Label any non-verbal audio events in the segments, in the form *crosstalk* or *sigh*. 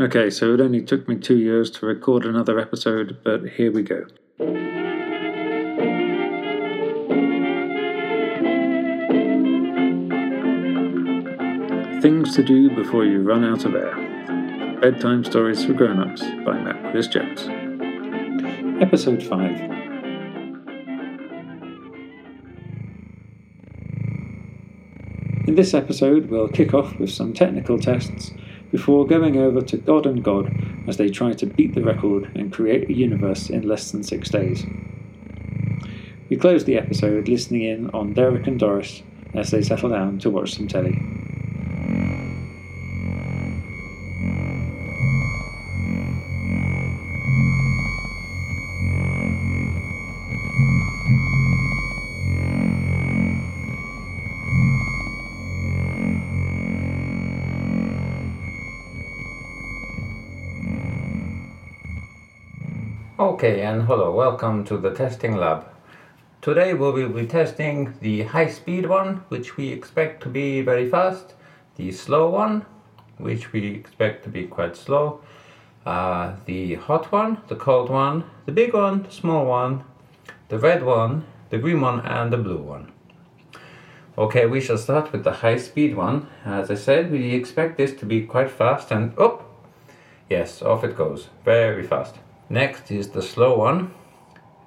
Okay, so it only took me two years to record another episode, but here we go. Things to do before you run out of air. Bedtime Stories for Grown Ups by Matt Willis Jones. Episode 5. In this episode, we'll kick off with some technical tests before going over to God and God as they try to beat the record and create a universe in less than six days. We close the episode listening in on Derek and Doris as they settle down to watch some telly. Okay, and hello, welcome to the testing lab. Today we will be testing the high speed one, which we expect to be very fast, the slow one, which we expect to be quite slow, uh, the hot one, the cold one, the big one, the small one, the red one, the green one, and the blue one. Okay, we shall start with the high speed one. As I said, we expect this to be quite fast and oh, yes, off it goes, very fast. Next is the slow one.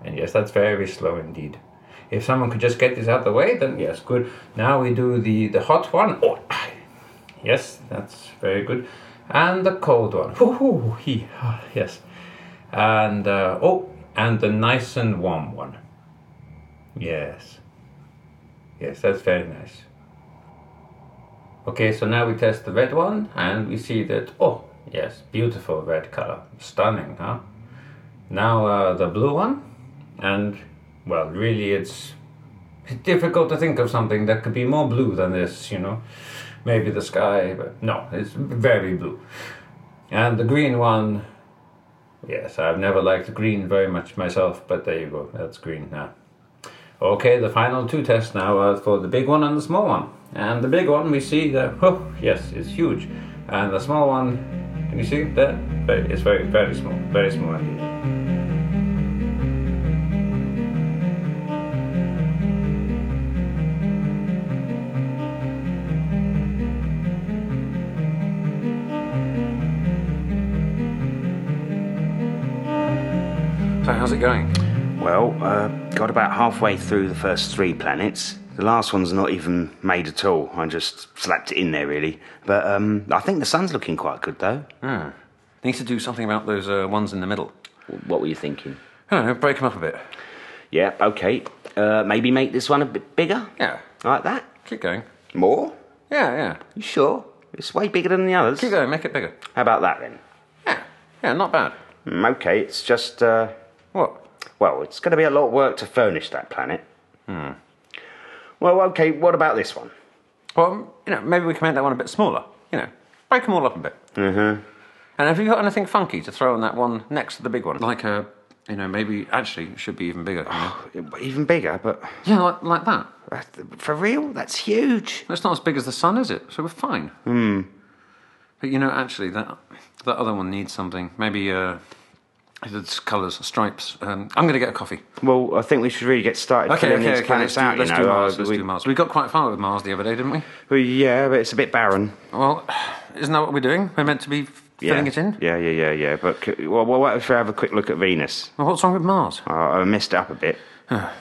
And yes, that's very slow indeed. If someone could just get this out of the way, then yes, good. Now we do the, the hot one. Oh, *coughs* yes, that's very good. And the cold one. Hoo-hoo, he, yes. And, uh, oh, and the nice and warm one. Yes. Yes, that's very nice. Okay, so now we test the red one and we see that, oh, yes, beautiful red color. Stunning, huh? Now uh, the blue one, and well, really it's difficult to think of something that could be more blue than this, you know. Maybe the sky, but no, it's very blue. And the green one, yes, I've never liked green very much myself, but there you go, that's green now. Okay, the final two tests now are for the big one and the small one. And the big one we see that, oh, yes, it's huge. And the small one, can you see that? It's very, very small, very small indeed. So how's it going? Well, uh, got about halfway through the first three planets. The last one's not even made at all. I just slapped it in there, really. But um, I think the sun's looking quite good, though. Hmm. Need to do something about those uh, ones in the middle. What were you thinking? I don't know, break them up a bit. Yeah, okay. Uh, maybe make this one a bit bigger? Yeah. Like that? Keep going. More? Yeah, yeah. You sure? It's way bigger than the others. Keep going, make it bigger. How about that then? Yeah. Yeah, not bad. Mm, okay, it's just, uh, What? Well, it's going to be a lot of work to furnish that planet. Hmm. Well, okay, what about this one? Well, you know, maybe we can make that one a bit smaller. You know, break them all up a bit. Mm-hmm. And have you got anything funky to throw on that one next to the big one? Like a, you know, maybe actually it should be even bigger. You know? *sighs* Even bigger, but yeah, like, like that. for real? That's huge. It's not as big as the sun, is it? So we're fine. Hmm. But you know, actually, that that other one needs something. Maybe uh, it's colours, stripes. Um, I'm going to get a coffee. Well, I think we should really get started Okay, okay, okay. planets Let's do, out. let's you do Mars. Uh, Let's we, do Mars. We got quite far with Mars the other day, didn't we? well, yeah, but it's a bit barren. Well, isn't that what we're doing? We're meant to be filling yeah. it in. Yeah, yeah, yeah, yeah. But c- well, well, what if we have a quick look at Venus? Well, what's wrong with Mars? Uh, I messed it up a bit. *sighs* uh,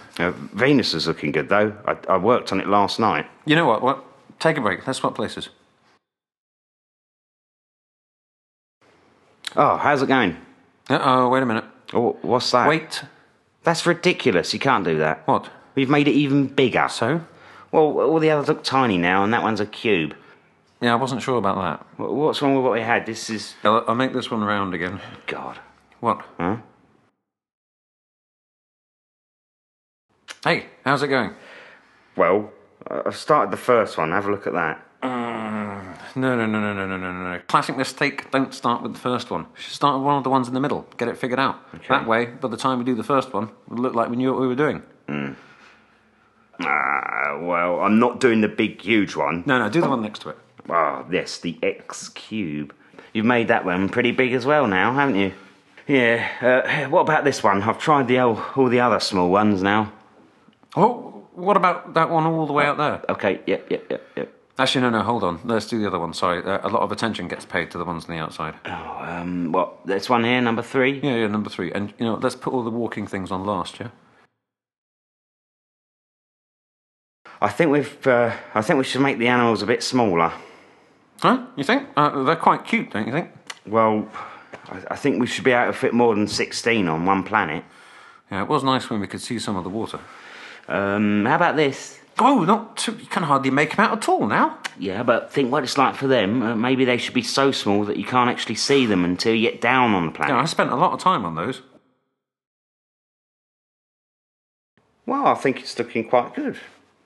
Venus is looking good though. I, I worked on it last night. You know what? What? Take a break. Let's swap places. Oh, how's it going? Uh oh, wait a minute. Oh, what's that? Wait. That's ridiculous. You can't do that. What? We've made it even bigger. So? Well, all the others look tiny now, and that one's a cube. Yeah, I wasn't sure about that. Wh- What's wrong with what we had? This is. I'll, I'll make this one round again. God. What? Huh? Hey, how's it going? Well, I- I've started the first one. Have a look at that. No, no, no, no, no, no, no, no. Classic mistake. Don't start with the first one. You should start with one of the ones in the middle. Get it figured out. That way, by the time we do the first one, it'll look like we knew what we were doing. Ah, well, I'm not doing the big, huge one. No, no, do the one next to it. Ah, this, the X cube. You've made that one pretty big as well now, haven't you? Yeah. Uh, what about this one? I've tried the all, all the other small ones now. Oh, what about that one all the way out there? Okay. Yep. Yep. Yep. Yep. Actually, no, no, hold on. Let's do the other one. Sorry, uh, a lot of attention gets paid to the ones on the outside. Oh, um, what? This one here, number three. Yeah, yeah, number three. And you know, let's put all the walking things on last. Yeah. I think we've. Uh, I think we should make the animals a bit smaller. Huh? You think? Uh, they're quite cute, don't you think? Well, I, I think we should be able to fit more than sixteen on one planet. Yeah, it was nice when we could see some of the water. Um, how about this? Oh, not too, you can hardly make them out at all now. Yeah, but think what it's like for them. Uh, maybe they should be so small that you can't actually see them until you get down on the planet. Yeah, I spent a lot of time on those. Well, I think it's looking quite good.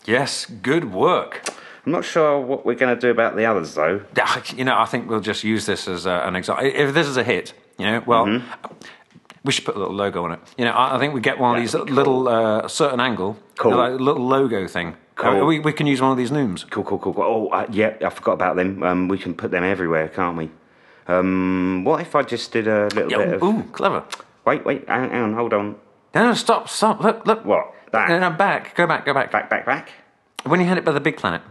Yes, good work. I'm not sure what we're going to do about the others, though. You know, I think we'll just use this as uh, an example. If this is a hit, you know, well, we should put a little logo on it. You know, I, I think we get one of Yeah, these that'd little uh, certain angle, Cool. like a little logo thing. Cool. Uh, we, we can use one of these nooms. Cool, cool, cool. cool. Oh, uh, yeah, I forgot about them. Um, we can put them everywhere, can't we? Um, what if I just did a little bit of? ooh, clever. Wait, wait, hang, hang on, hold on. No, no, stop, stop. Look, look. What? That? No, no, back. Go back, go back. Back, back, back. When you had it by the big planet.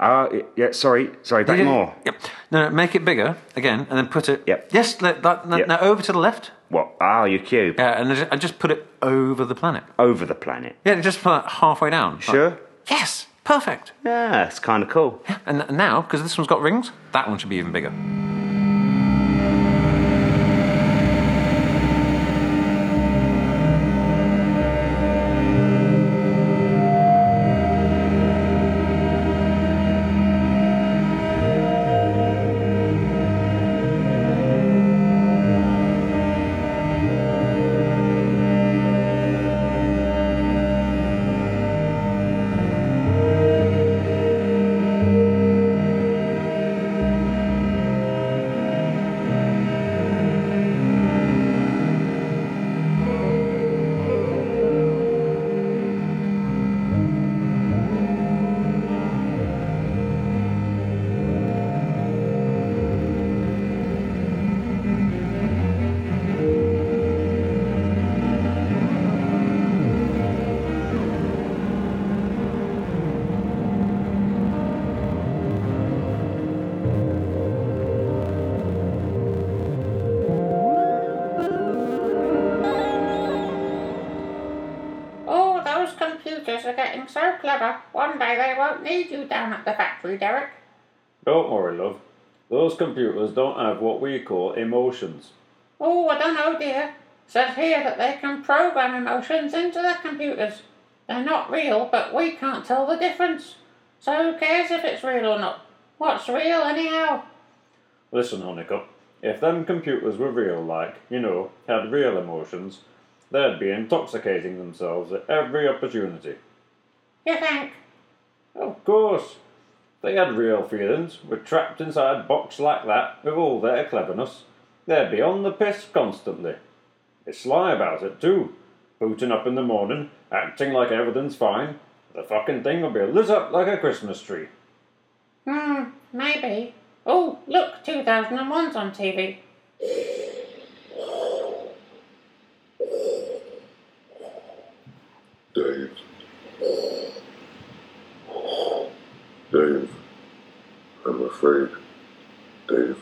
Ah, yeah. Sorry, sorry. Back more. Yep. No, no, make it bigger again, and then put it. Yep. Yes. Let, that, Yep. Now over to the left. What? Ah, your cube Yeah, and I just, I just put it over the planet. over the planet. Yeah, just put it halfway down. Like- Sure. yes. Perfect. Yeah, it's kind of cool. Yeah, And now, because this one's got rings, that one should be even bigger. Are getting so clever. One day they won't need you down at the factory, Derek. Don't worry, love. Those computers don't have what we call emotions. Oh, I don't know, dear. Says here that they can program emotions into the computers. They're not real, but we can't tell the difference. So who cares if it's real or not? What's real anyhow? Listen, Honeycutt, if them computers were real, like, you know, had real emotions, they'd be intoxicating themselves at every opportunity. You think? Of course. They had real feelings, were trapped inside a box like that with all their cleverness, they'd be on the piss constantly. They're sly about it too. Booting up in the morning, acting like everything's fine. The fucking thing will be lit up like a Christmas tree. Hmm, maybe. Oh, look, 2001's on TV. Dave. I'm afraid. Dave.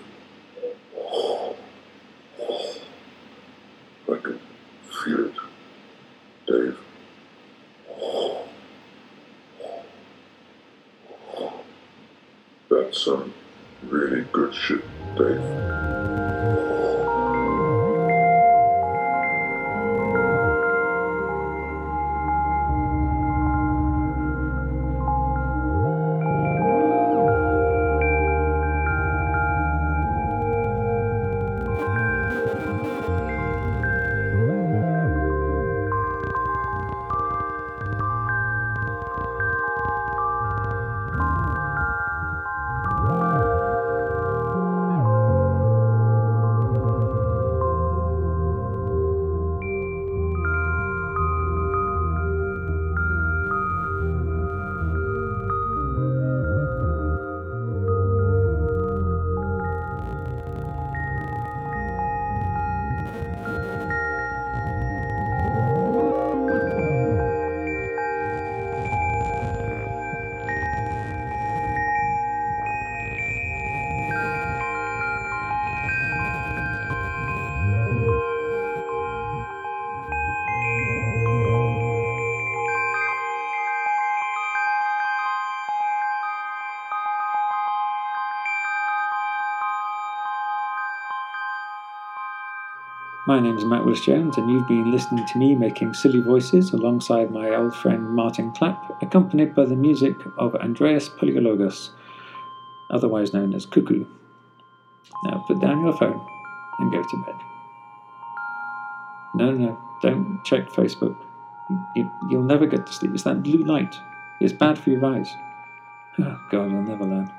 My name is Matt Willis Jones, and you've been listening to me making silly voices alongside my old friend Martin Clapp, accompanied by the music of Andreas Polyologos, otherwise known as Cuckoo. Now put down your phone and go to bed. No, no, don't check Facebook. You, you'll never get to sleep. It's that blue light. It's bad for your eyes. Oh, God, I'll never learn.